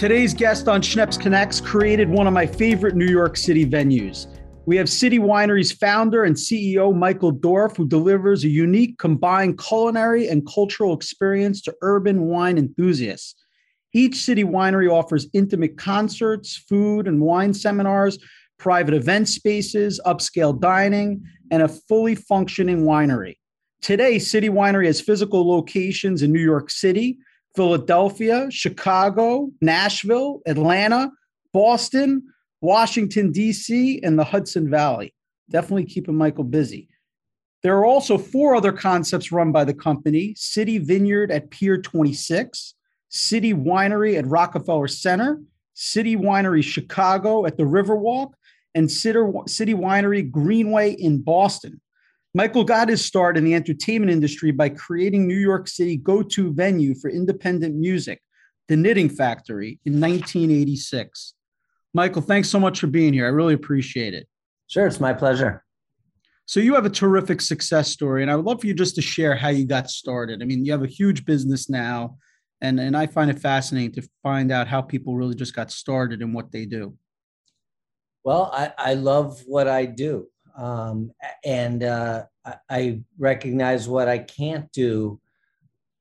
Today's guest on Schneps Connects created one of my favorite New York City venues. We have City Winery's founder and CEO, Michael Dorf, who delivers a unique combined culinary and cultural experience to urban wine enthusiasts. Each city winery offers intimate concerts, food and wine seminars, private event spaces, upscale dining, and a fully functioning winery. Today, City Winery has physical locations in New York City, Philadelphia, Chicago, Nashville, Atlanta, Boston, Washington, D.C., and the Hudson Valley. Definitely keeping Michael busy. There are also four other concepts run by the company City Vineyard at Pier 26, City Winery at Rockefeller Center, City Winery Chicago at the Riverwalk, and City Winery Greenway in Boston. Michael got his start in the entertainment industry by creating New York City go-to venue for independent music, the Knitting Factory, in 1986. Michael, thanks so much for being here. I really appreciate it. Sure, it's my pleasure. So you have a terrific success story, and I would love for you just to share how you got started. I mean, you have a huge business now, and and I find it fascinating to find out how people really just got started and what they do. Well, I, I love what I do um, and uh, I recognize what I can't do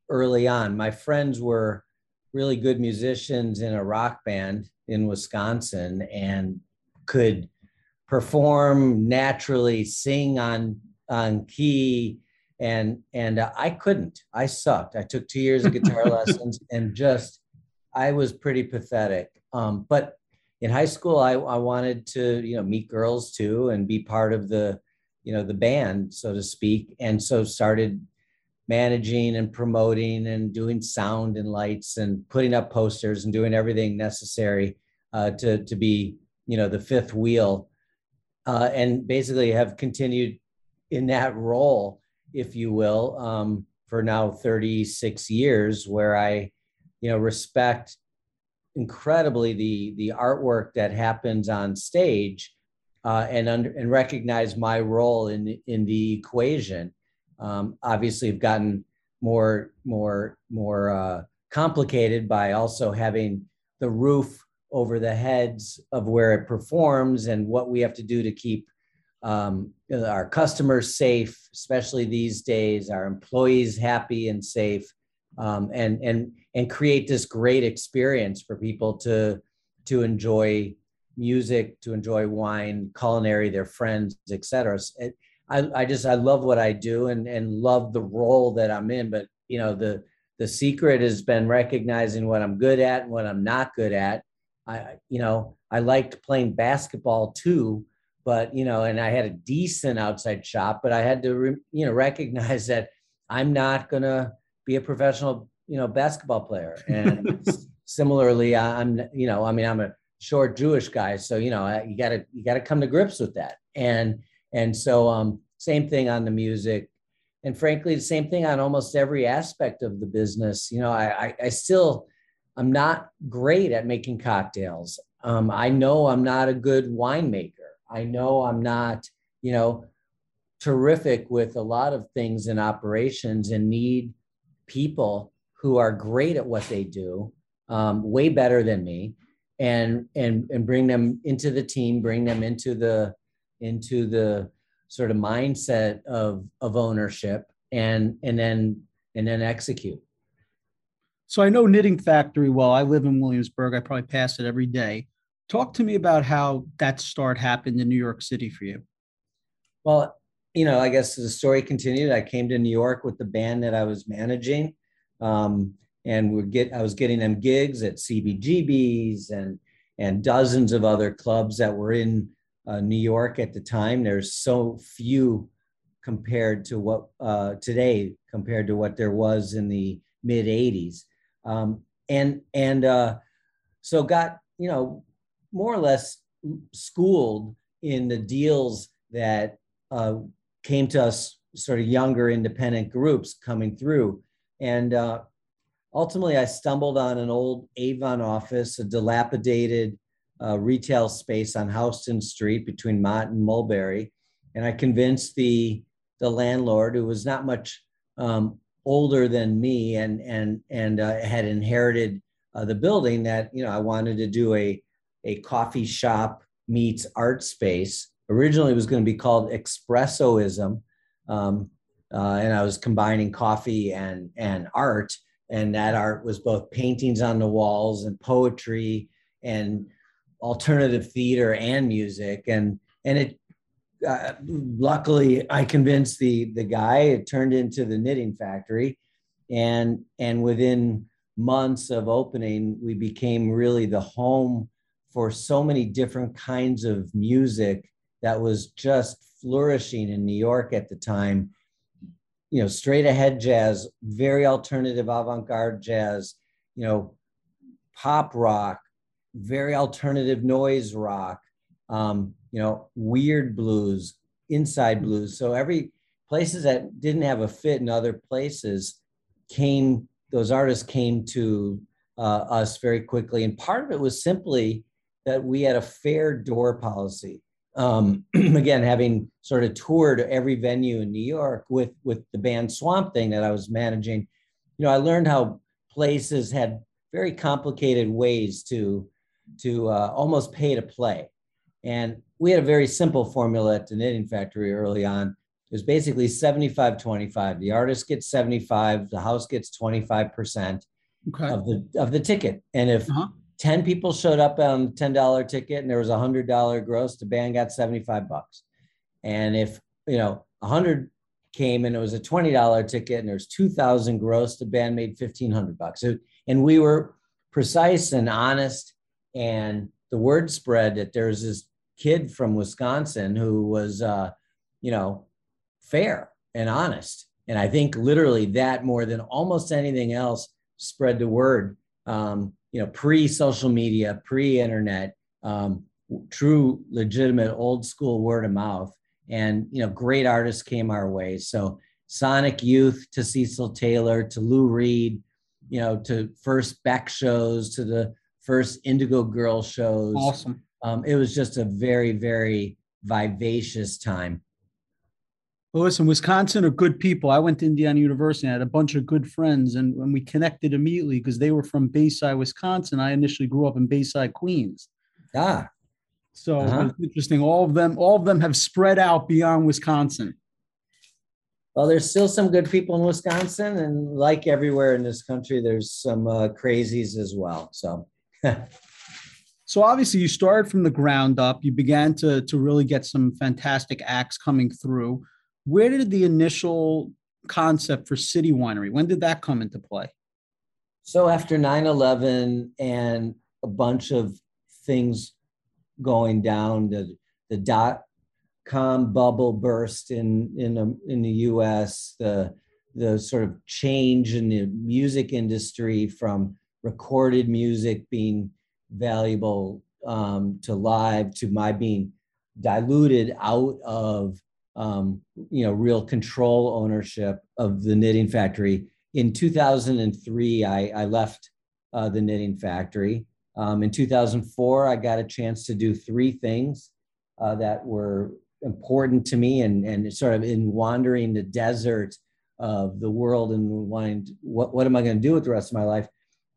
early on. My friends were really good musicians in a rock band in Wisconsin and could perform naturally, sing on on key, and and uh, I couldn't. I sucked. I took two years of guitar lessons and just I was pretty pathetic. Um, but in high school, I, I wanted to, you know, meet girls too and be part of the, you know, the band, so to speak. And so started managing and promoting and doing sound and lights and putting up posters and doing everything necessary uh, to, to be, you know, the fifth wheel. Uh, and basically have continued in that role, if you will, um, for now 36 years, where I, you know, respect incredibly the the artwork that happens on stage uh, and under, and recognize my role in in the equation. Um, obviously, have gotten more more more uh, complicated by also having the roof over the heads of where it performs and what we have to do to keep um, our customers safe, especially these days, our employees happy and safe, um, and and and create this great experience for people to to enjoy music, to enjoy wine, culinary, their friends, etc. I, I just I love what I do and and love the role that I'm in. But you know the the secret has been recognizing what I'm good at and what I'm not good at. I you know I liked playing basketball too, but you know, and I had a decent outside shot, but I had to re, you know recognize that I'm not gonna be a professional you know, basketball player. And similarly, I'm, you know, I mean, I'm a short Jewish guy, so you know, you gotta you gotta come to grips with that. And and so, um, same thing on the music, and frankly, the same thing on almost every aspect of the business. You know, I I, I still I'm not great at making cocktails. Um, I know I'm not a good winemaker. I know I'm not, you know, terrific with a lot of things in operations and need people who are great at what they do, um, way better than me, and and and bring them into the team, bring them into the into the sort of mindset of of ownership, and and then and then execute. So I know Knitting Factory well. I live in Williamsburg. I probably pass it every day. Talk to me about how that start happened in New York City for you. Well, you know, I guess the story continued. I came to New York with the band that I was managing um, and we get I was getting them gigs at CBGBs and and dozens of other clubs that were in uh, New York at the time. There's so few compared to what uh, today compared to what there was in the mid 80s. Um, and and uh, so got you know more or less schooled in the deals that uh, came to us sort of younger independent groups coming through and uh, ultimately, I stumbled on an old Avon office, a dilapidated uh, retail space on Houston Street between Mott and Mulberry. And I convinced the, the landlord, who was not much um, older than me and, and, and uh, had inherited uh, the building that you know I wanted to do a a coffee shop meets art space. Originally, it was going to be called Espressoism, um, uh, and I was combining coffee and and art. And that art was both paintings on the walls and poetry and alternative theater and music. And and it uh, luckily I convinced the the guy. It turned into the knitting factory, and and within months of opening, we became really the home for so many different kinds of music that was just flourishing in New York at the time. You know, straight ahead jazz, very alternative avant garde jazz, you know, pop rock, very alternative noise rock, um, you know, weird blues, inside blues. So every places that didn't have a fit in other places came, those artists came to uh, us very quickly. And part of it was simply that we had a fair door policy. Um, again, having sort of toured every venue in New York with with the band Swamp Thing that I was managing, you know, I learned how places had very complicated ways to to uh, almost pay to play. And we had a very simple formula at the Knitting Factory early on. It was basically 75 25. The artist gets 75, the house gets 25% okay. of the of the ticket. And if uh-huh. 10 people showed up on a $10 ticket and there was a $100 gross, the band got 75 bucks. And if, you know, 100 came and it was a $20 ticket and there's 2000 gross, the band made 1500 bucks. So, and we were precise and honest and the word spread that there's this kid from Wisconsin who was, uh, you know, fair and honest. And I think literally that more than almost anything else spread the word. Um, you know, pre social media, pre internet, um, true, legitimate, old school word of mouth. And, you know, great artists came our way. So, Sonic Youth to Cecil Taylor to Lou Reed, you know, to first Beck shows to the first Indigo Girl shows. Awesome. Um, it was just a very, very vivacious time. Well, listen, Wisconsin are good people. I went to Indiana University. I had a bunch of good friends, and when we connected immediately because they were from Bayside, Wisconsin. I initially grew up in Bayside, Queens. Ah, so uh-huh. it's interesting. All of them, all of them have spread out beyond Wisconsin. Well, there's still some good people in Wisconsin, and like everywhere in this country, there's some uh, crazies as well. So. so obviously, you started from the ground up. You began to to really get some fantastic acts coming through where did the initial concept for City Winery, when did that come into play? So after 9-11 and a bunch of things going down, the, the dot com bubble burst in, in, um, in the US, the, the sort of change in the music industry from recorded music being valuable um, to live to my being diluted out of um, you know, real control ownership of the knitting factory. In 2003, I, I left uh, the knitting factory. Um, in 2004, I got a chance to do three things uh, that were important to me and, and sort of in wandering the desert of the world and wanting what, what am I going to do with the rest of my life?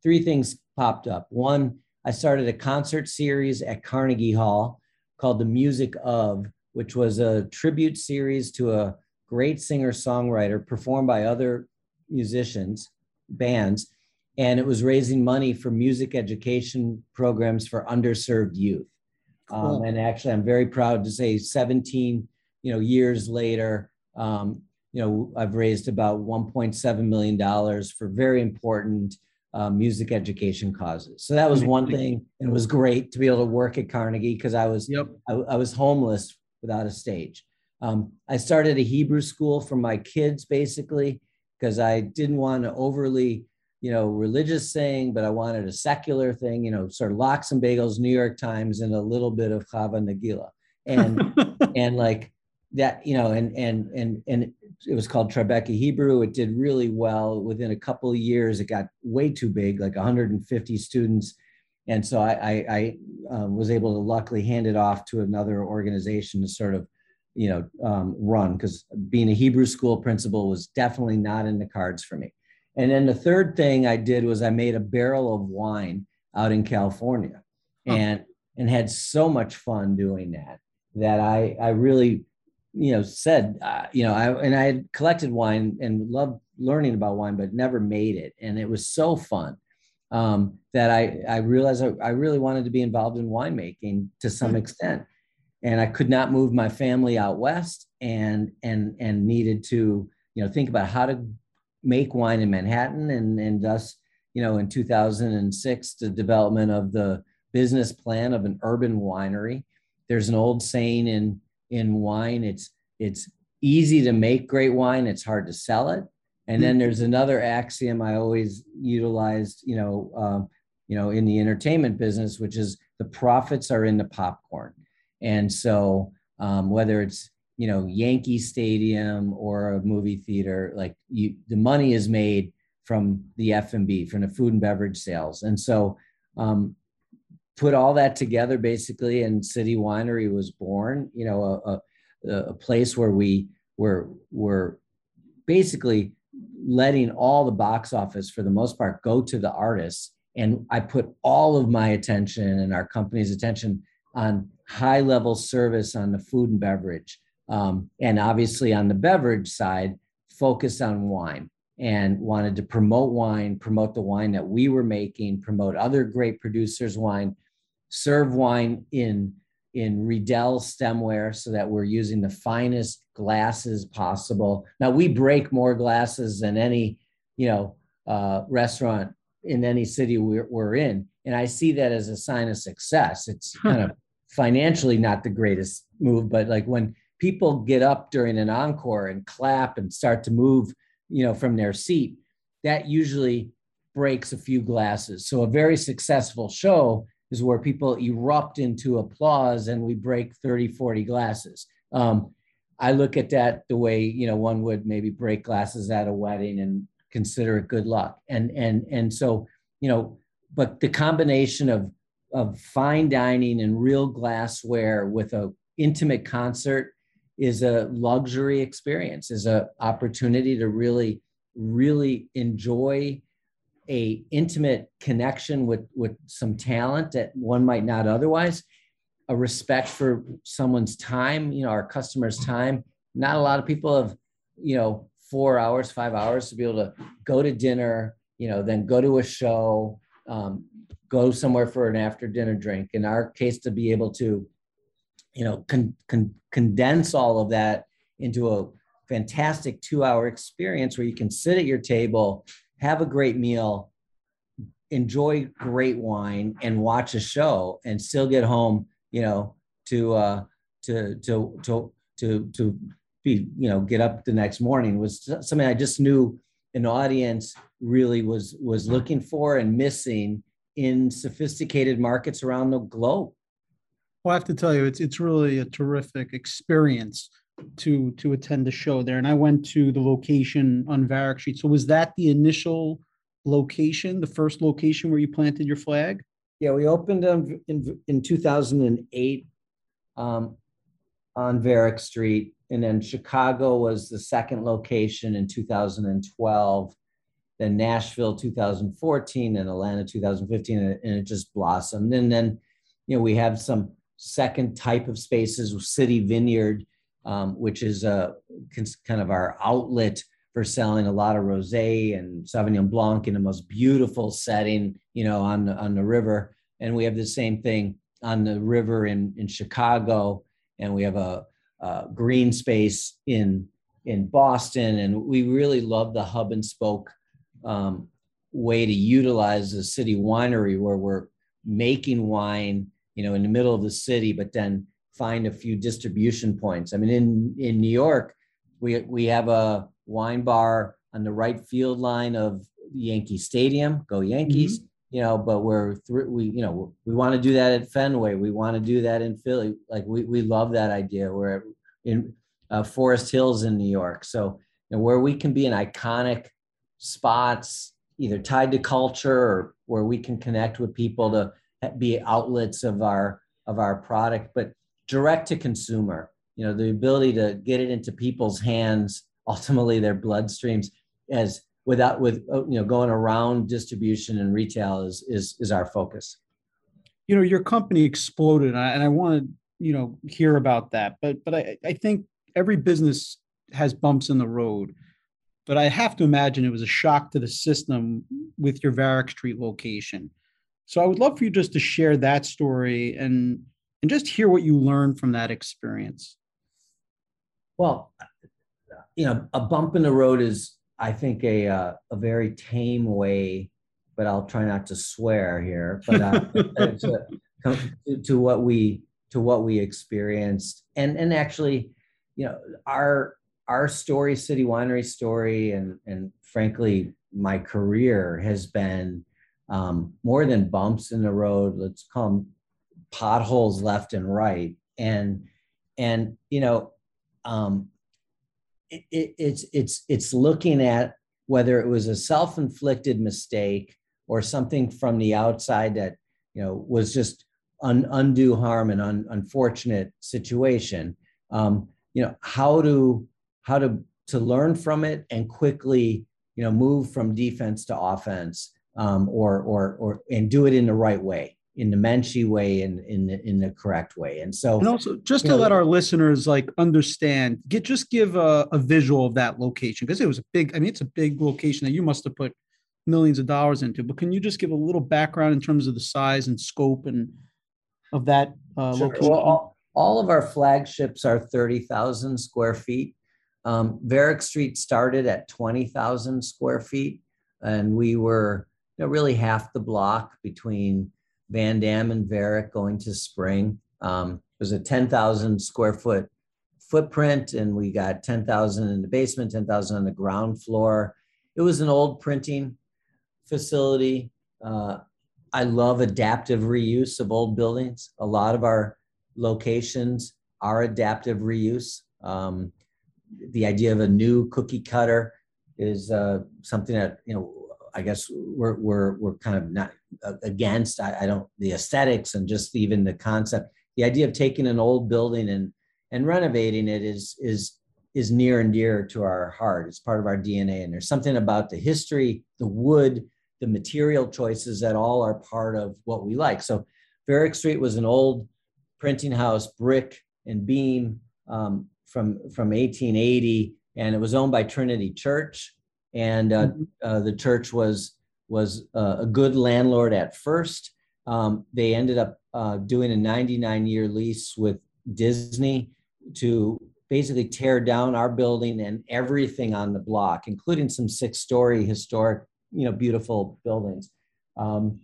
Three things popped up. One, I started a concert series at Carnegie Hall called The Music of, which was a tribute series to a great singer songwriter performed by other musicians, bands, and it was raising money for music education programs for underserved youth. Cool. Um, and actually, I'm very proud to say, 17 you know years later, um, you know I've raised about 1.7 million dollars for very important uh, music education causes. So that was one thing, and it was great to be able to work at Carnegie because I was yep. I, I was homeless without a stage. Um, I started a Hebrew school for my kids basically because I didn't want to overly, you know, religious thing, but I wanted a secular thing, you know, sort of lox and bagels, New York Times, and a little bit of Hava Nagila. And and like that, you know, and and and and it was called Tribeca Hebrew. It did really well. Within a couple of years, it got way too big, like 150 students and so I, I, I um, was able to luckily hand it off to another organization to sort of, you know, um, run because being a Hebrew school principal was definitely not in the cards for me. And then the third thing I did was I made a barrel of wine out in California, and and had so much fun doing that that I I really you know said uh, you know I and I had collected wine and loved learning about wine, but never made it, and it was so fun um, that I I realized I, I really wanted to be involved in winemaking to some hmm. extent, and I could not move my family out west, and and and needed to you know think about how to make wine in Manhattan, and and thus you know in 2006 the development of the business plan of an urban winery. There's an old saying in in wine it's it's easy to make great wine it's hard to sell it and then there's another axiom i always utilized you know um, you know in the entertainment business which is the profits are in the popcorn. And so um, whether it's you know yankee stadium or a movie theater like you the money is made from the f&b from the food and beverage sales. And so um, put all that together basically and city winery was born you know a, a, a place where we were were basically letting all the box office for the most part go to the artists. And i put all of my attention and our company's attention on high level service on the food and beverage um, and obviously on the beverage side focus on wine. And wanted to promote wine promote the wine that we were making promote other great producers wine serve wine in in Riedel stemware so that we're using the finest glasses possible. Now we break more glasses than any, you know, uh, restaurant in any city we're, we're in. And I see that as a sign of success. It's kind of financially not the greatest move, but like when people get up during an encore and clap and start to move, you know, from their seat, that usually breaks a few glasses. So a very successful show is where people erupt into applause and we break 30, 40 glasses. Um, I look at that the way, you know, one would maybe break glasses at a wedding and consider it good luck. And, and, and so, you know, but the combination of, of fine dining and real glassware with a intimate concert is a luxury experience, is a opportunity to really, really enjoy a intimate connection with with some talent that one might not otherwise. A respect for someone's time you know our customers time. Not a lot of people have you know four hours five hours to be able to go to dinner you know then go to a show um, go somewhere for an after dinner drink. In our case to be able to you know con- con- condense all of that into a fantastic two hour experience where you can sit at your table have a great meal, enjoy great wine, and watch a show, and still get home, you know, to uh, to to to to to be, you know, get up the next morning was something I just knew an audience really was was looking for and missing in sophisticated markets around the globe. Well, I have to tell you, it's it's really a terrific experience to to attend the show there, and I went to the location on Varick Street. So was that the initial location, the first location where you planted your flag? Yeah, we opened in in, in 2008 um, on Varick Street, and then Chicago was the second location in 2012. Then Nashville 2014 and Atlanta 2015, and it just blossomed. And then, you know, we have some second type of spaces, City Vineyard um, which is a kind of our outlet for selling a lot of rosé and Sauvignon Blanc in the most beautiful setting, you know, on the, on the river. And we have the same thing on the river in, in Chicago, and we have a, a green space in in Boston, and we really love the hub and spoke um, way to utilize the city winery where we're making wine, you know, in the middle of the city, but then find a few distribution points. I mean, in in New York, we we have a wine bar on the right field line of Yankee Stadium. Go Yankees! Mm-hmm. You know, but we're through. We you know we want to do that at Fenway. We want to do that in Philly. Like we we love that idea. We're in uh, Forest Hills in New York. So you know, where we can be in iconic spots, either tied to culture or where we can connect with people to be outlets of our of our product. But direct to consumer, you know, the ability to get it into people's hands, ultimately their bloodstreams as without with uh, you know going around distribution and retail is is is our focus. You know, your company exploded, and I, and I want to you know hear about that. But but I I think every business has bumps in the road. But I have to imagine it was a shock to the system with your Varick Street location. So I would love for you just to share that story and and just hear what you learned from that experience. Well, you know, a bump in the road is, I think, a uh, a very tame way, but I'll try not to swear here. But uh, to, to what we to what we experienced, and and actually, you know, our our story, City Winery story, and and frankly, my career has been um, more than bumps in the road. Let's call them potholes left and right, and and you know, um, it, it, it's it's it's looking at whether it was a self-inflicted mistake or something from the outside that you know was just un, undue harm and un, unfortunate situation. Um, you know how to how to to learn from it and quickly you know move from defense to offense um, or or or and do it in the right way in the Menchie way and in the, in the correct way. And so, and also just to know, let our listeners like understand, get just give a, a visual of that location because it was a big. I mean, it's a big location that you must have put millions of dollars into. But can you just give a little background in terms of the size and scope and of that uh, sure. location? Well, all, all, of our flagships are thirty thousand square feet. Um, Varick Street started at twenty thousand square feet, and we were you know, really half the block between Vandam and Varick going to Spring. Um, it was a 10,000 square foot footprint, and we got 10,000 in the basement, 10,000 on the ground floor. It was an old printing facility. Uh, I love adaptive reuse of old buildings. A lot of our locations are adaptive reuse. Um, the idea of a new cookie cutter is uh, something that you know I guess we're we're we're kind of not against. I, I, don't the aesthetics and just even the concept. The idea of taking an old building and and renovating it is is is near and dear to our heart. It's part of our DNA, and there's something about the history, the wood, the material choices that all are part of what we like. So, Varick Street was an old printing house, brick and beam um, from from 1880, and it was owned by Trinity Church and uh, mm-hmm. uh, the church was was uh, a good landlord at first. Um, they ended up uh, doing a 99 year lease with Disney to basically tear down our building and everything on the block, including some six story historic, you know, beautiful buildings. Um,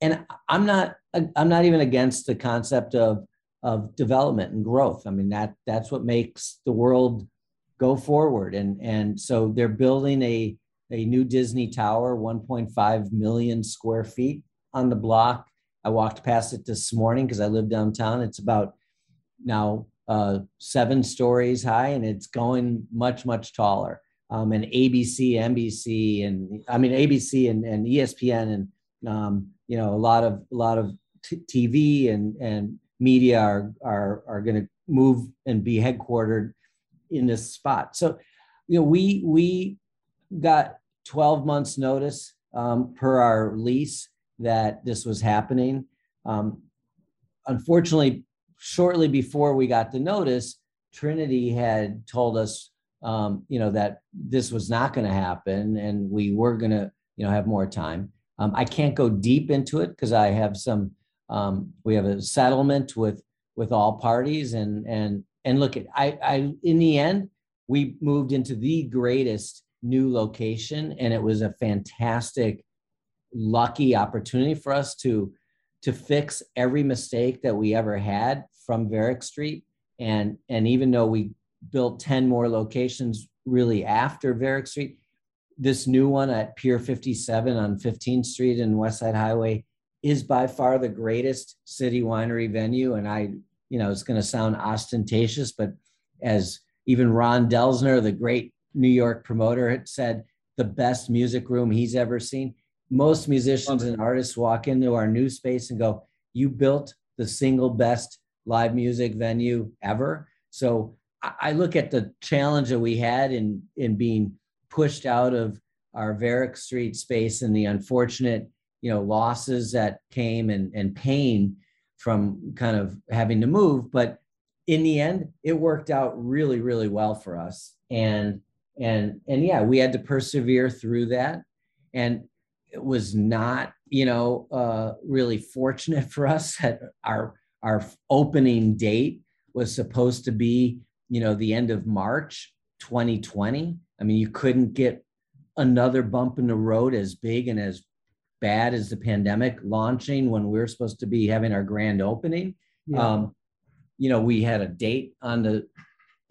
and I'm not I'm not even against the concept of of development and growth. I mean that that's what makes the world go forward. And, and so they're building a, a new Disney Tower, 1.5 million square feet on the block. I walked past it this morning because I live downtown. It's about now uh, seven stories high and it's going much, much taller. Um, and ABC, NBC, and I mean ABC and, and ESPN, and um, you know a lot of a lot of t- TV and and media are are are going to move and be headquartered in this spot. So, you know, we we got 12 months notice um, per our lease that this was happening. Um, unfortunately, shortly before we got the notice, Trinity had told us, um, you know, that this was not going to happen, and we were going to, you know, have more time. Um, I can't go deep into it because I have some. Um, we have a settlement with with all parties, and and and look at I, I in the end we moved into the greatest new location and it was a fantastic lucky opportunity for us to to fix every mistake that we ever had from Varick Street. And and even though we built 10 more locations really after Varick Street this new one at Pier 57 on 15th Street and West Side Highway is by far the greatest city winery venue. And I you know, it's going to sound ostentatious, but as even Ron Delsener, the great New York promoter, had said, the best music room he's ever seen. Most musicians and artists walk into our new space and go, You built the single best live music venue ever. So I look at the challenge that we had in in being pushed out of our Varick Street space and the unfortunate, you know, losses that came and, and pain from kind of having to move. But in the end, it worked out really, really well for us. And and and yeah, we had to persevere through that. And it was not, you know, uh, really fortunate for us that our our opening date was supposed to be, you know, the end of March 2020. I mean, you couldn't get another bump in the road as big and as bad as the pandemic launching when we are supposed to be having our grand opening. Yeah. Um, you know, we had a date on the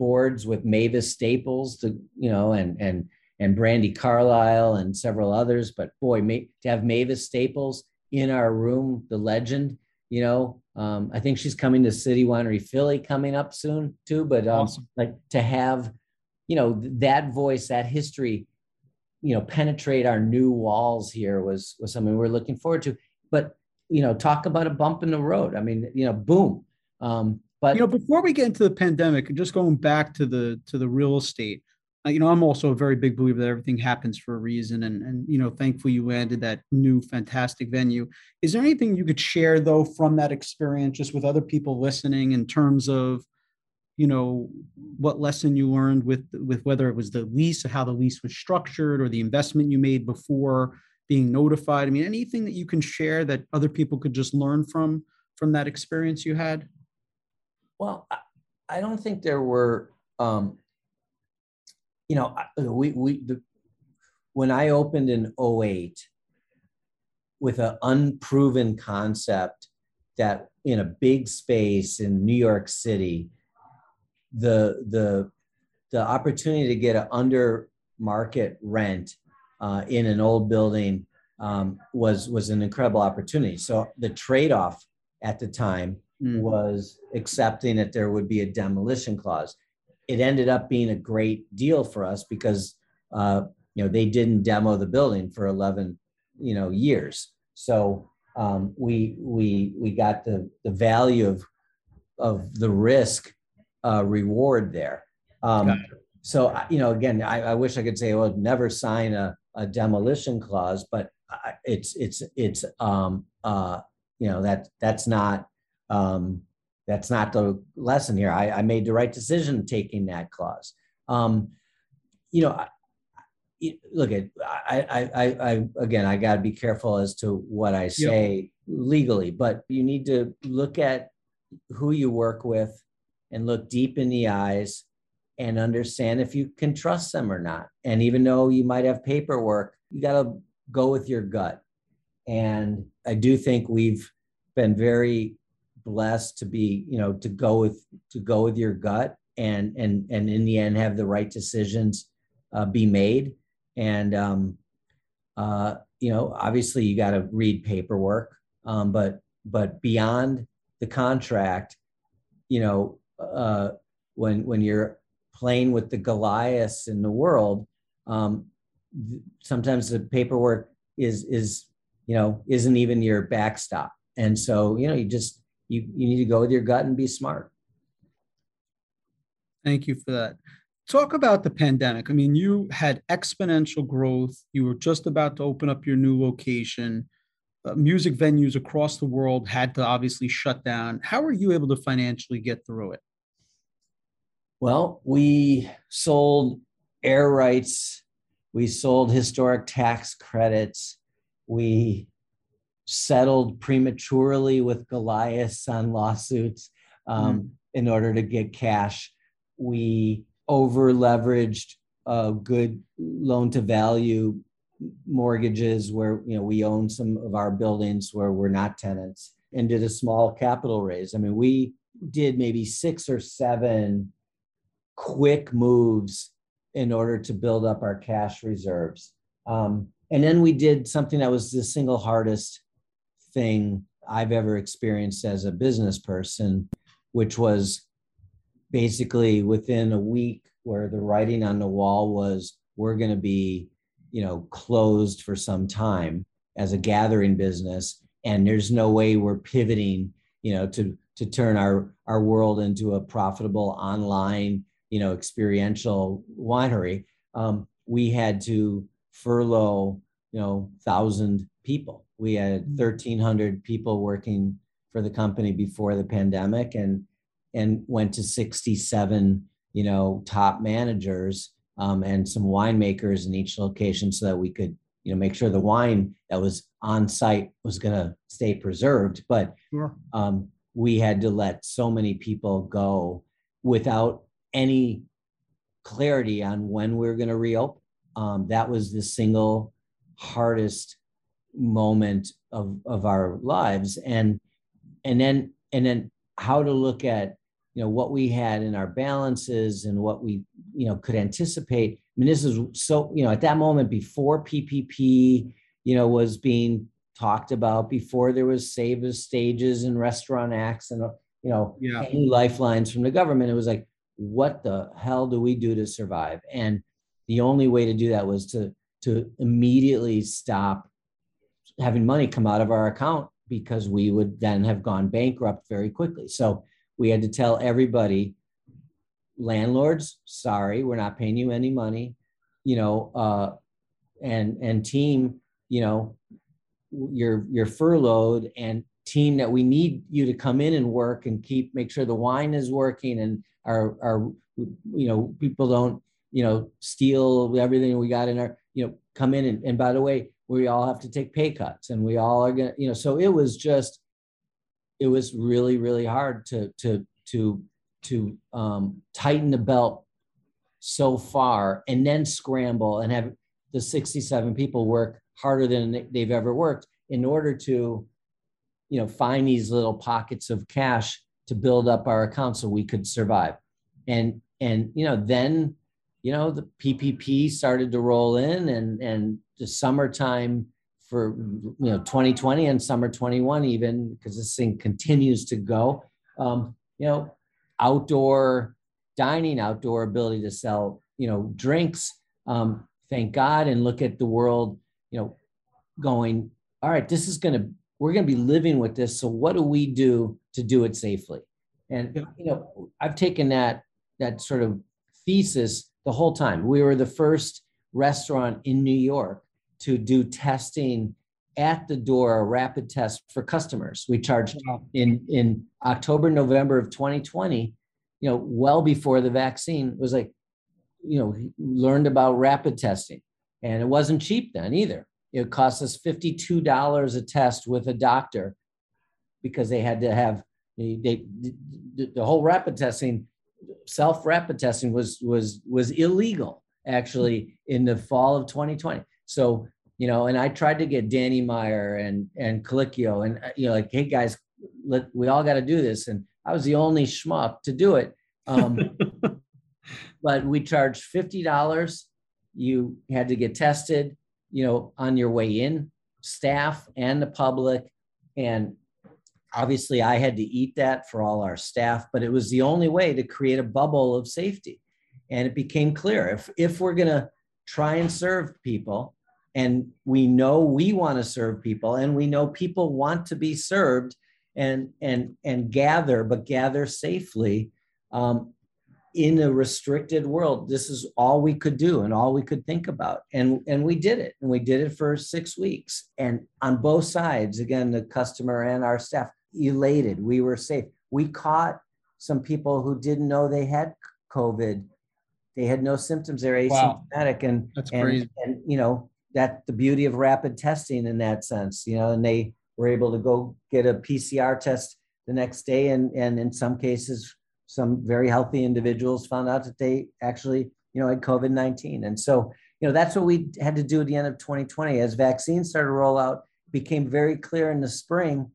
boards with Mavis Staples to, you know, and and and Brandi Carlile and several others. But boy, to have Mavis Staples in our room, the legend, you know, um, I think she's coming to City Winery Philly coming up soon too. But um, awesome. like to have, you know, that voice, that history you know penetrate our new walls here was was something we're looking forward to but you know talk about a bump in the road i mean you know boom um but you know before we get into the pandemic just going back to the to the real estate uh, you know i'm also a very big believer that everything happens for a reason and and you know thankfully you landed that new fantastic venue. Is there anything you could share though from that experience just with other people listening in terms of you know what lesson you learned with with whether it was the lease or how the lease was structured or the investment you made before being notified? I mean anything that you can share that other people could just learn from from that experience you had well i don't think there were um you know we we the, when i opened in 08 with an unproven concept that in a big space in new york city the the the opportunity to get an under market rent uh, in an old building um, was was an incredible opportunity. So the trade off at the time mm. was accepting that there would be a demolition clause. It ended up being a great deal for us because uh, you know they didn't demo the building for 11 you know years. So um, we we we got the the value of of the risk uh, reward there. Um, so, you know, again, I, I, wish I could say, well, never sign a, a demolition clause, but it's, it's, it's, um, uh, you know, that that's not, um, that's not the lesson here. I, I made the right decision taking that clause. Um, you know, I, look at I, I, I, again, I got to be careful as to what I say yep. legally, but you need to look at who you work with, and look deep in the eyes and understand if you can trust them or not. And even though you might have paperwork, you got to go with your gut. And I do think we've been very blessed to be, you know, to go with to go with your gut and and and in the end have the right decisions uh, be made. And um, uh, you know, obviously you got to read paperwork, um, but but beyond the contract, you know, uh, when when you're playing with the Goliaths in the world, um, sometimes the paperwork is is you know isn't even your backstop, and so you know you just you you need to go with your gut and be smart. Thank you for that. Talk about the pandemic. I mean, you had exponential growth. You were just about to open up your new location. Uh, music venues across the world had to obviously shut down. How were you able to financially get through it? Well, we sold air rights, we sold historic tax credits, we settled prematurely with Goliaths on lawsuits um, mm in order to get cash. We over leveraged a good loan to value mortgages where you know we own some of our buildings where we're not tenants and did a small capital raise. I mean, we did maybe six or seven quick moves in order to build up our cash reserves. Um, and then we did something that was the single hardest thing I've ever experienced as a business person, which was basically within a week where the writing on the wall was we're going to be you know closed for some time as a gathering business and there's no way we're pivoting you know to to turn our our world into a profitable online you know experiential winery um, we had to furlough, you know, thousand people. We had 1,300 mm. people working for the company before the pandemic, and and went to 67, you know, top managers um, and some winemakers in each location, so that we could, you know, make sure the wine that was on site was going to stay preserved. But sure. um, we had to let so many people go without any clarity on when we are going to reopen. Um, that was the single hardest moment of, of our lives. And and then and then how to look at you know what we had in our balances and what we you know could anticipate. I mean, this is so you know at that moment before PPP, you know, was being talked about before there was Save Our Stages and restaurant acts and you know yeah. any lifelines from the government. It was like what the hell do we do to survive? And the only way to do that was to to immediately stop having money come out of our account because we would then have gone bankrupt very quickly. So we had to tell everybody, landlords, sorry, we're not paying you any money, you know, uh, and and team, you know, you're you're furloughed and team that we need you to come in and work and keep make sure the wine is working and our our you know people don't you know steal everything we got in our you know come in and, and by the way we all have to take pay cuts and we all are gonna you know so it was just it was really really hard to to to to um, tighten the belt so far and then scramble and have the 67 people work harder than they've ever worked in order to you know find these little pockets of cash to build up our account so we could survive. And and you know then you know the ppp started to roll in and and the summertime for you know 2020 and summer 21 even because this thing continues to go um, you know outdoor dining outdoor ability to sell you know drinks um, thank god and look at the world you know going all right this is going to we're going to be living with this so what do we do to do it safely? And you know i've taken that that sort of thesis the whole time. We were the first restaurant in New York to do testing at the door, a rapid test for customers. We charged in in October, November of 2020, you know, well before the vaccine was like, you know, learned about rapid testing. And it wasn't cheap then either. It cost us $52 a test with a doctor because they had to have they, they the, the whole rapid testing self rapid testing was was was illegal actually in the fall of 2020. So you know, and I tried to get Danny Meyer and and Colicchio and uh, you know, like, hey guys, let we all got to do this, and I was the only schmuck to do it. Um, but we charged fifty dollars. You had to get tested, you know, on your way in, staff and the public, and obviously I had to eat that for all our staff, but it was the only way to create a bubble of safety. And it became clear if, if we're going to try and serve people, and we know we want to serve people, and we know people want to be served and, and, and gather, but gather safely. Um, in a restricted world this is all we could do and all we could think about and and we did it and we did it for six weeks and on both sides again the customer and our staff elated. We were safe. We caught some people who didn't know they had COVID. They had no symptoms. They're asymptomatic, wow. and that's and, crazy. And you know that the beauty of rapid testing in that sense. You know, and they were able to go get a PCR test the next day, and and in some cases, some very healthy individuals found out that they actually you know had COVID nineteen. And so you know that's what we had to do at the end of 2020 as vaccines started to roll out. Became very clear in the spring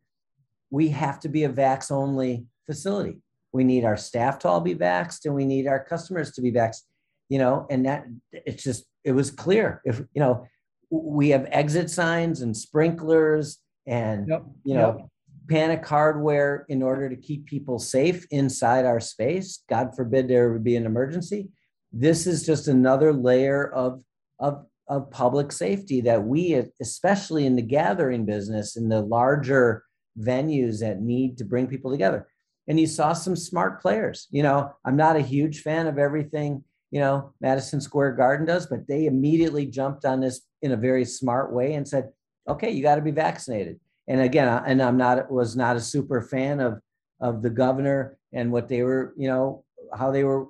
we have to be a vax only facility. We need our staff to all be vaxxed and we need our customers to be vaxxed, you know, and that it's just, it was clear. If, you know, we have exit signs and sprinklers and, yep. you know, yep. panic hardware in order to keep people safe inside our space. God forbid there would be an emergency. This is just another layer of, of, of public safety that we, especially in the gathering business, in the larger venues that need to bring people together. And you saw some smart players. You know, I'm not a huge fan of everything, you know, Madison Square Garden does, but they immediately jumped on this in a very smart way and said, okay, you got to be vaccinated. And again, and I'm not was not a super fan of of the governor and what they were, you know, how they were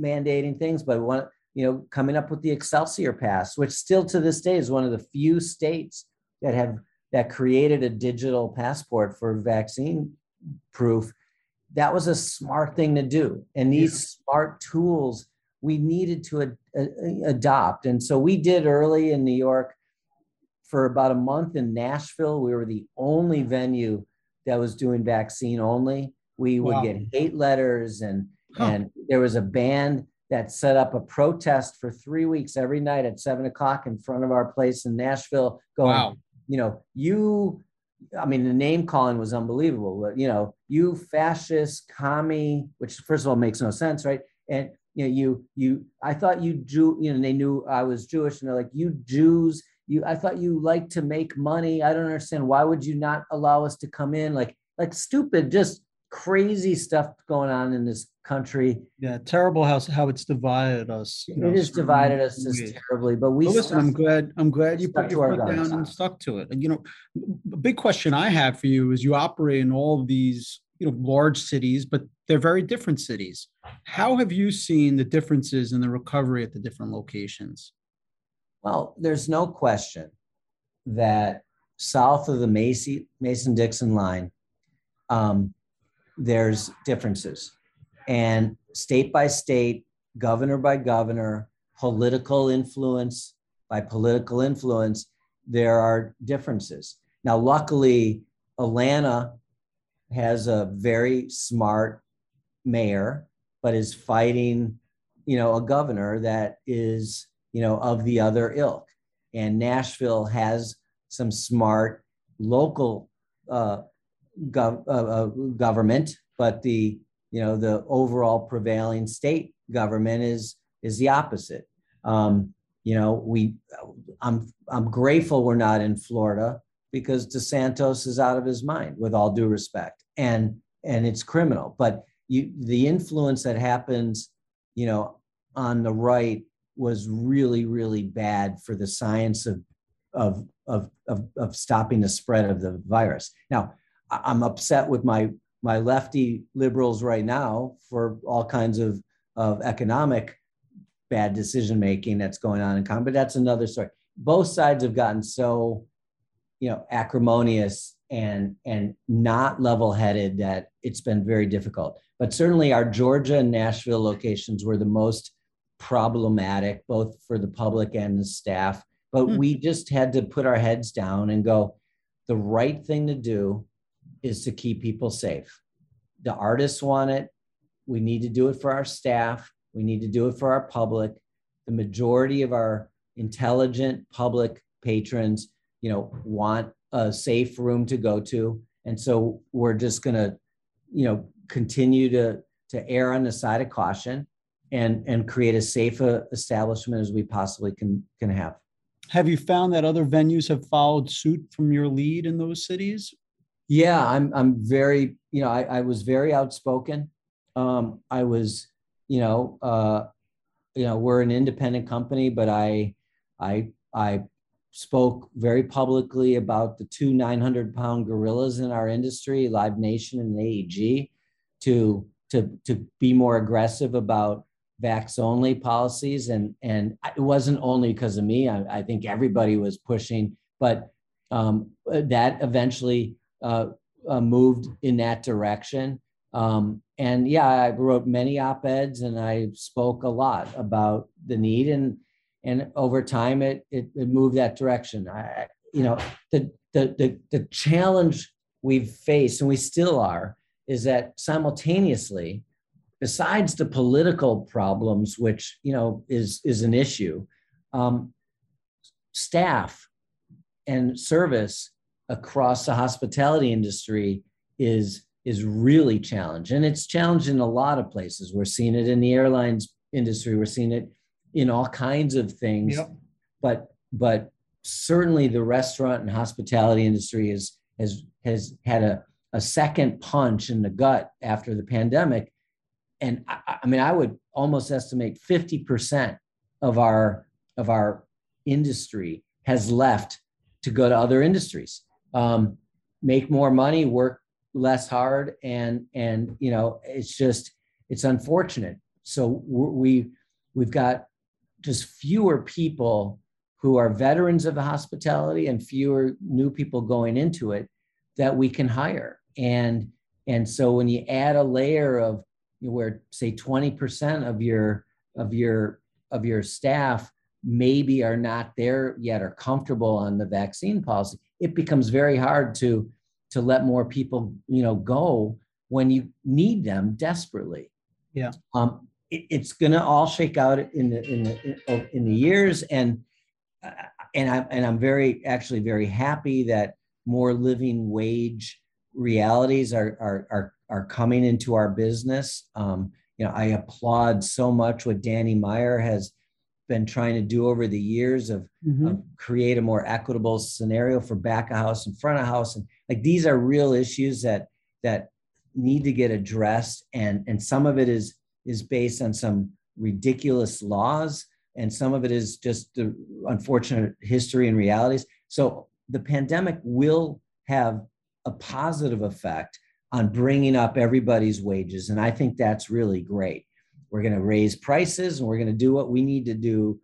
mandating things, but one, you know, coming up with the Excelsior Pass, which still to this day is one of the few states that have that created a digital passport for vaccine proof. That was a smart thing to do, and these yeah. smart tools we needed to ad- adopt. And so we did early in New York for about a month in Nashville. We were the only venue that was doing vaccine only. We would wow. get hate letters and huh. and there was a band that set up a protest for three weeks every night at seven o'clock in front of our place in Nashville, going, wow. You know, you I mean, the name calling was unbelievable. But you know, you fascist, commie, which first of all makes no sense, right? And you know, you you I thought you Jew, you know, they knew I was Jewish, and they're like, you Jews, you I thought you like to make money. I don't understand. Why would you not allow us to come in? Like, like stupid, just crazy stuff going on in this country. Yeah, terrible how how it's divided us. It know, has divided us just terribly. But we but listen. I'm glad. I'm glad you put your foot down and stuck to it. And you know, a big question I have for you is: you operate in all of these you know large cities, but they're very different cities. How have you seen the differences in the recovery at the different locations? Well, there's no question that south of the Macy Mason Dixon line, um, there's differences, and state by state, governor by governor, political influence by political influence, there are differences. Now, luckily, Atlanta has a very smart mayor, but is fighting, you know, a governor that is, you know, of the other ilk. And Nashville has some smart local uh, gov- uh, uh, government, but the, you know, the overall prevailing state government is is the opposite. Um, you know, we, I'm I'm grateful we're not in Florida because DeSantis is out of his mind, with all due respect, and and it's criminal. But you, the influence that happens, you know, on the right was really, really bad for the science of of of of, of stopping the spread of the virus. Now, I'm upset with my my lefty liberals right now for all kinds of of economic bad decision making that's going on in Congress. But that's another story. Both sides have gotten so you know acrimonious and and not level-headed that it's been very difficult but certainly our georgia and nashville locations were the most problematic both for the public and the staff but hmm. we just had to put our heads down and go the right thing to do is to keep people safe. The artists want it. We need to do it for our staff. We need to do it for our public. The majority of our intelligent public patrons you know want a safe room to go to. And so we're just going to you know continue to to err on the side of caution and and create as safe a establishment as we possibly can can have. Have you found that other venues have followed suit from your lead in those cities yeah i'm i'm very you know i, I was very outspoken um, i was you know uh, you know we're an independent company but i i i spoke very publicly about the two 900 pound gorillas in our industry, Live Nation and AEG, to, to, to be more aggressive about vax only policies. And, and it wasn't only because of me, I, I think everybody was pushing, but um, that eventually uh, uh, moved in that direction. Um, and yeah, I wrote many op eds and I spoke a lot about the need. And and over time it, it, it moved that direction. I, you know, the, the, the, the challenge we've faced, and we still are, is that simultaneously, besides the political problems, which you know is is an issue, um, staff and service across the hospitality industry is is really challenged, and it's challenged in a lot of places. We're seeing it in the airlines industry. We're seeing it in all kinds of things. Yep. But but certainly the restaurant and hospitality industry is has has had a, a second punch in the gut after the pandemic and I, I mean, I would almost estimate 50% of our of our industry has left to go to other industries, um, make more money, work less hard, and and you know, it's just it's unfortunate. So we we've got just fewer people who are veterans of the hospitality and fewer new people going into it that we can hire. And and so when you add a layer of where say 20% of your of your of your staff maybe are not there yet or comfortable on the vaccine policy, it becomes very hard to to let more people you know go when you need them desperately. Yeah. Um, it, it's going to all shake out in the in the in the years, and uh, and i'm and I'm very actually very happy that more living wage realities are are are, are coming into our business. Um, you know, I applaud so much what Danny Meyer has been trying to do over the years of, mm-hmm. of, create a more equitable scenario for back of house and front of house and like these are real issues that that need to get addressed and and some of it is is based on some ridiculous laws and some of it is just the unfortunate history and realities so the pandemic will have a positive effect on bringing up everybody's wages. And I think that's really great. We're going to raise prices and we're going to do what we need to do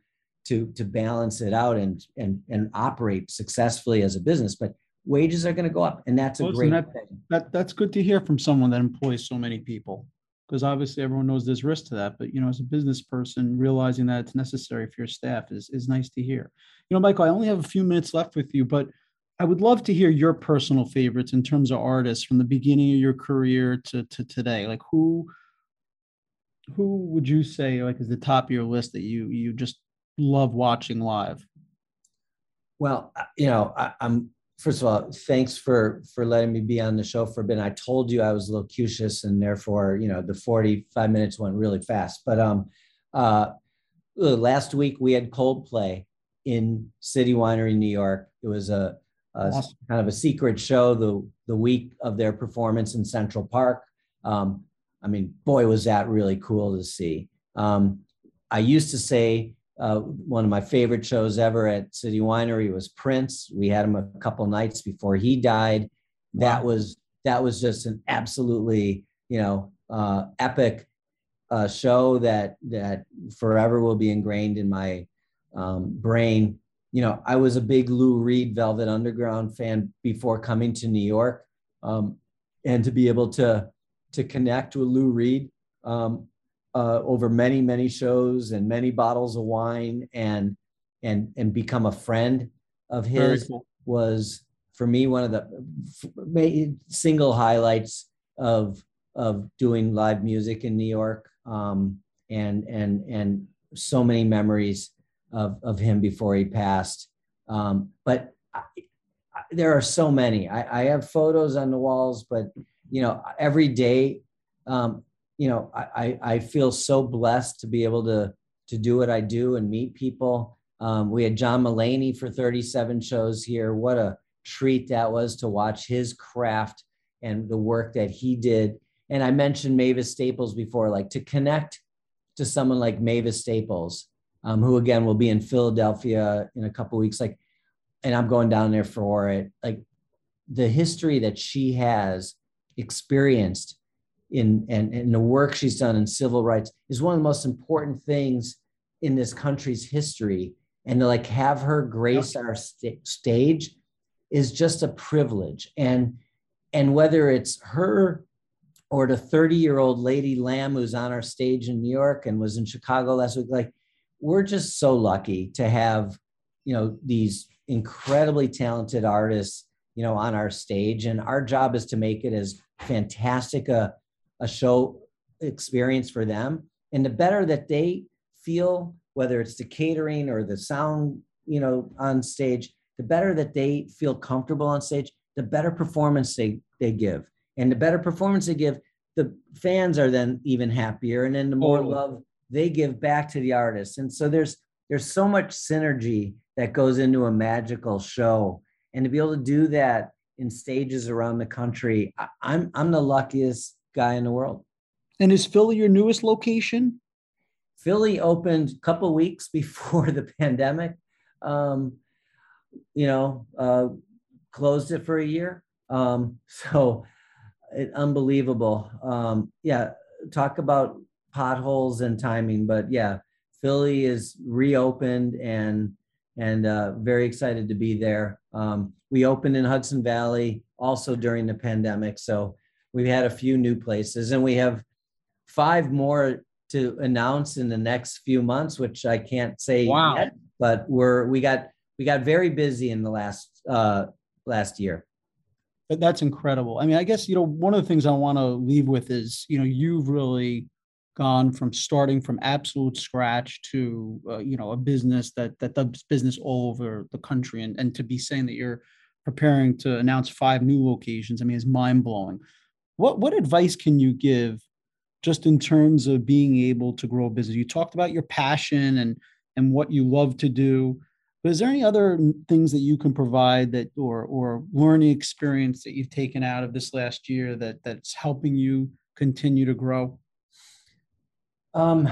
to, to balance it out and, and, and operate successfully as a business. But wages are going to go up. And that's a well, great that, thing. That, that's good to hear from someone that employs so many people. Because obviously everyone knows there's risk to that. But you know, as a business person, realizing that it's necessary for your staff is, is nice to hear. You know, Michael, I only have a few minutes left with you, but I would love to hear your personal favorites in terms of artists from the beginning of your career to, to today. Like who who would you say like is the top of your list that you you just love watching live? Well, you know, I, am first of all, thanks for for letting me be on the show for a bit. I told you I was locucious, and therefore, you know, the 45 minutes went really fast. But um, uh, last week we had Coldplay in City Winery, New York. It was a awesome. kind of a secret show the the week of their performance in Central Park. Um, I mean, boy, was that really cool to see. Um, I used to say uh, one of my favorite shows ever at City Winery was Prince. We had him a couple nights before he died. That was that was just an absolutely you know uh, epic uh, show that that forever will be ingrained in my um, brain you know, I was a big Lou Reed Velvet Underground fan before coming to New York, um, and to be able to to connect with Lou Reed um, uh, over many many shows and many bottles of wine and and and become a friend of his cool. was for me one of the single highlights of of doing live music in New York um, and and and so many memories of, of him before he passed. Um, but I, I, there are so many. I, I, have photos on the walls, but you know, every day, um, you know, I, I feel so blessed to be able to to do what I do and meet people. Um, we had John Mulaney for 37 shows here. What a treat that was to watch his craft and the work that he did. And I mentioned Mavis Staples before, like to connect to someone like Mavis Staples um, who again will be in Philadelphia in a couple weeks. Like, and I'm going down there for it. Like the history that she has experienced in and, and the work she's done in civil rights is one of the most important things in this country's history. And to like have her grace our st- stage is just a privilege. And and whether it's her or the 30 year old lady lamb who's on our stage in new york and was in chicago last week like we're just so lucky to have you know these incredibly talented artists you know on our stage and our job is to make it as fantastic a, a show experience for them and the better that they feel whether it's the catering or the sound you know on stage the better that they feel comfortable on stage the better performance they they give and the better performance they give the fans are then even happier and then the more oh. love they give back to the artists. And so there's there's so much synergy that goes into a magical show. And to be able to do that in stages around the country, I'm I'm the luckiest guy in the world. And is Philly your newest location? Philly opened a couple weeks before the pandemic. Um, you know, uh, closed it for a year. Um, so it, unbelievable. Um, yeah, talk about potholes and timing, but yeah, Philly is reopened and and uh, very excited to be there. Um, we opened in Hudson Valley also during the pandemic, so we've had a few new places, and we have five more to announce in the next few months, which I can't say wow. yet. But we're we got we got very busy in the last uh, last year. That's incredible. I mean, I guess you know one of the things I want to leave with is you know you've really gone from starting from absolute scratch to uh, you know a business that that does business all over the country and and to be saying that you're preparing to announce five new locations i mean is mind blowing what what advice can you give just in terms of being able to grow a business? You talked about your passion and and what you love to do but is there any other things that you can provide that or or learning experience that you've taken out of this last year that that's helping you continue to grow um,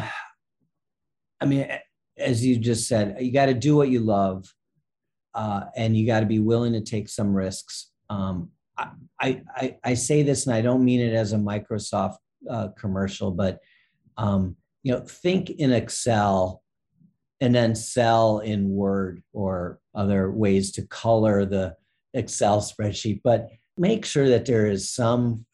I mean, as you just said, you got to do what you love, uh, and you got to be willing to take some risks. Um, I, I, I say this, and I don't mean it as a Microsoft uh, commercial, but um, you know, think in Excel, and then sell in Word or other ways to color the Excel spreadsheet. But make sure that there is some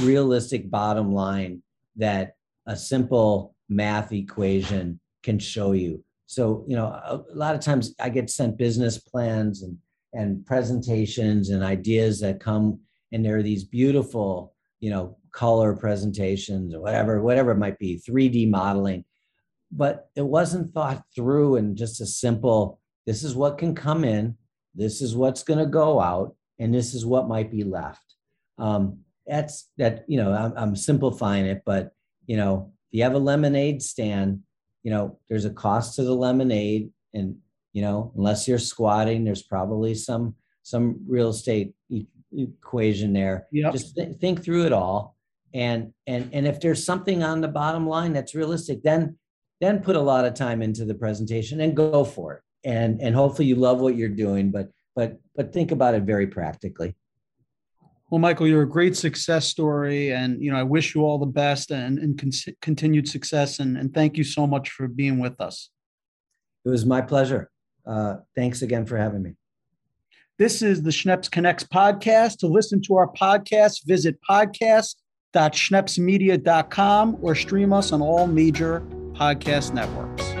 realistic bottom line that a simple math equation can show you. So, you know, a, a lot of times I get sent business plans and and presentations and ideas that come and there are these beautiful, you know, color presentations or whatever, whatever it might be, 3D modeling. But it wasn't thought through and just a simple, this is what can come in, this is what's going to go out, and this is what might be left. Um, that's that, you know, I'm, I'm simplifying it, but you know, you have a lemonade stand, you know, there's a cost to the lemonade. And, you know, unless you're squatting, there's probably some some real estate e- equation there. Yep. Just th- think through it all. And and and if there's something on the bottom line that's realistic, then then put a lot of time into the presentation and go for it. And and hopefully you love what you're doing, but but but think about it very practically. Well, Michael, you're a great success story, and you know I wish you all the best and, and con- continued success. And, and thank you so much for being with us. It was my pleasure. Uh, thanks again for having me. This is the Schneps Connects podcast. To listen to our podcast, visit podcast.schnepsmedia.com or stream us on all major podcast networks.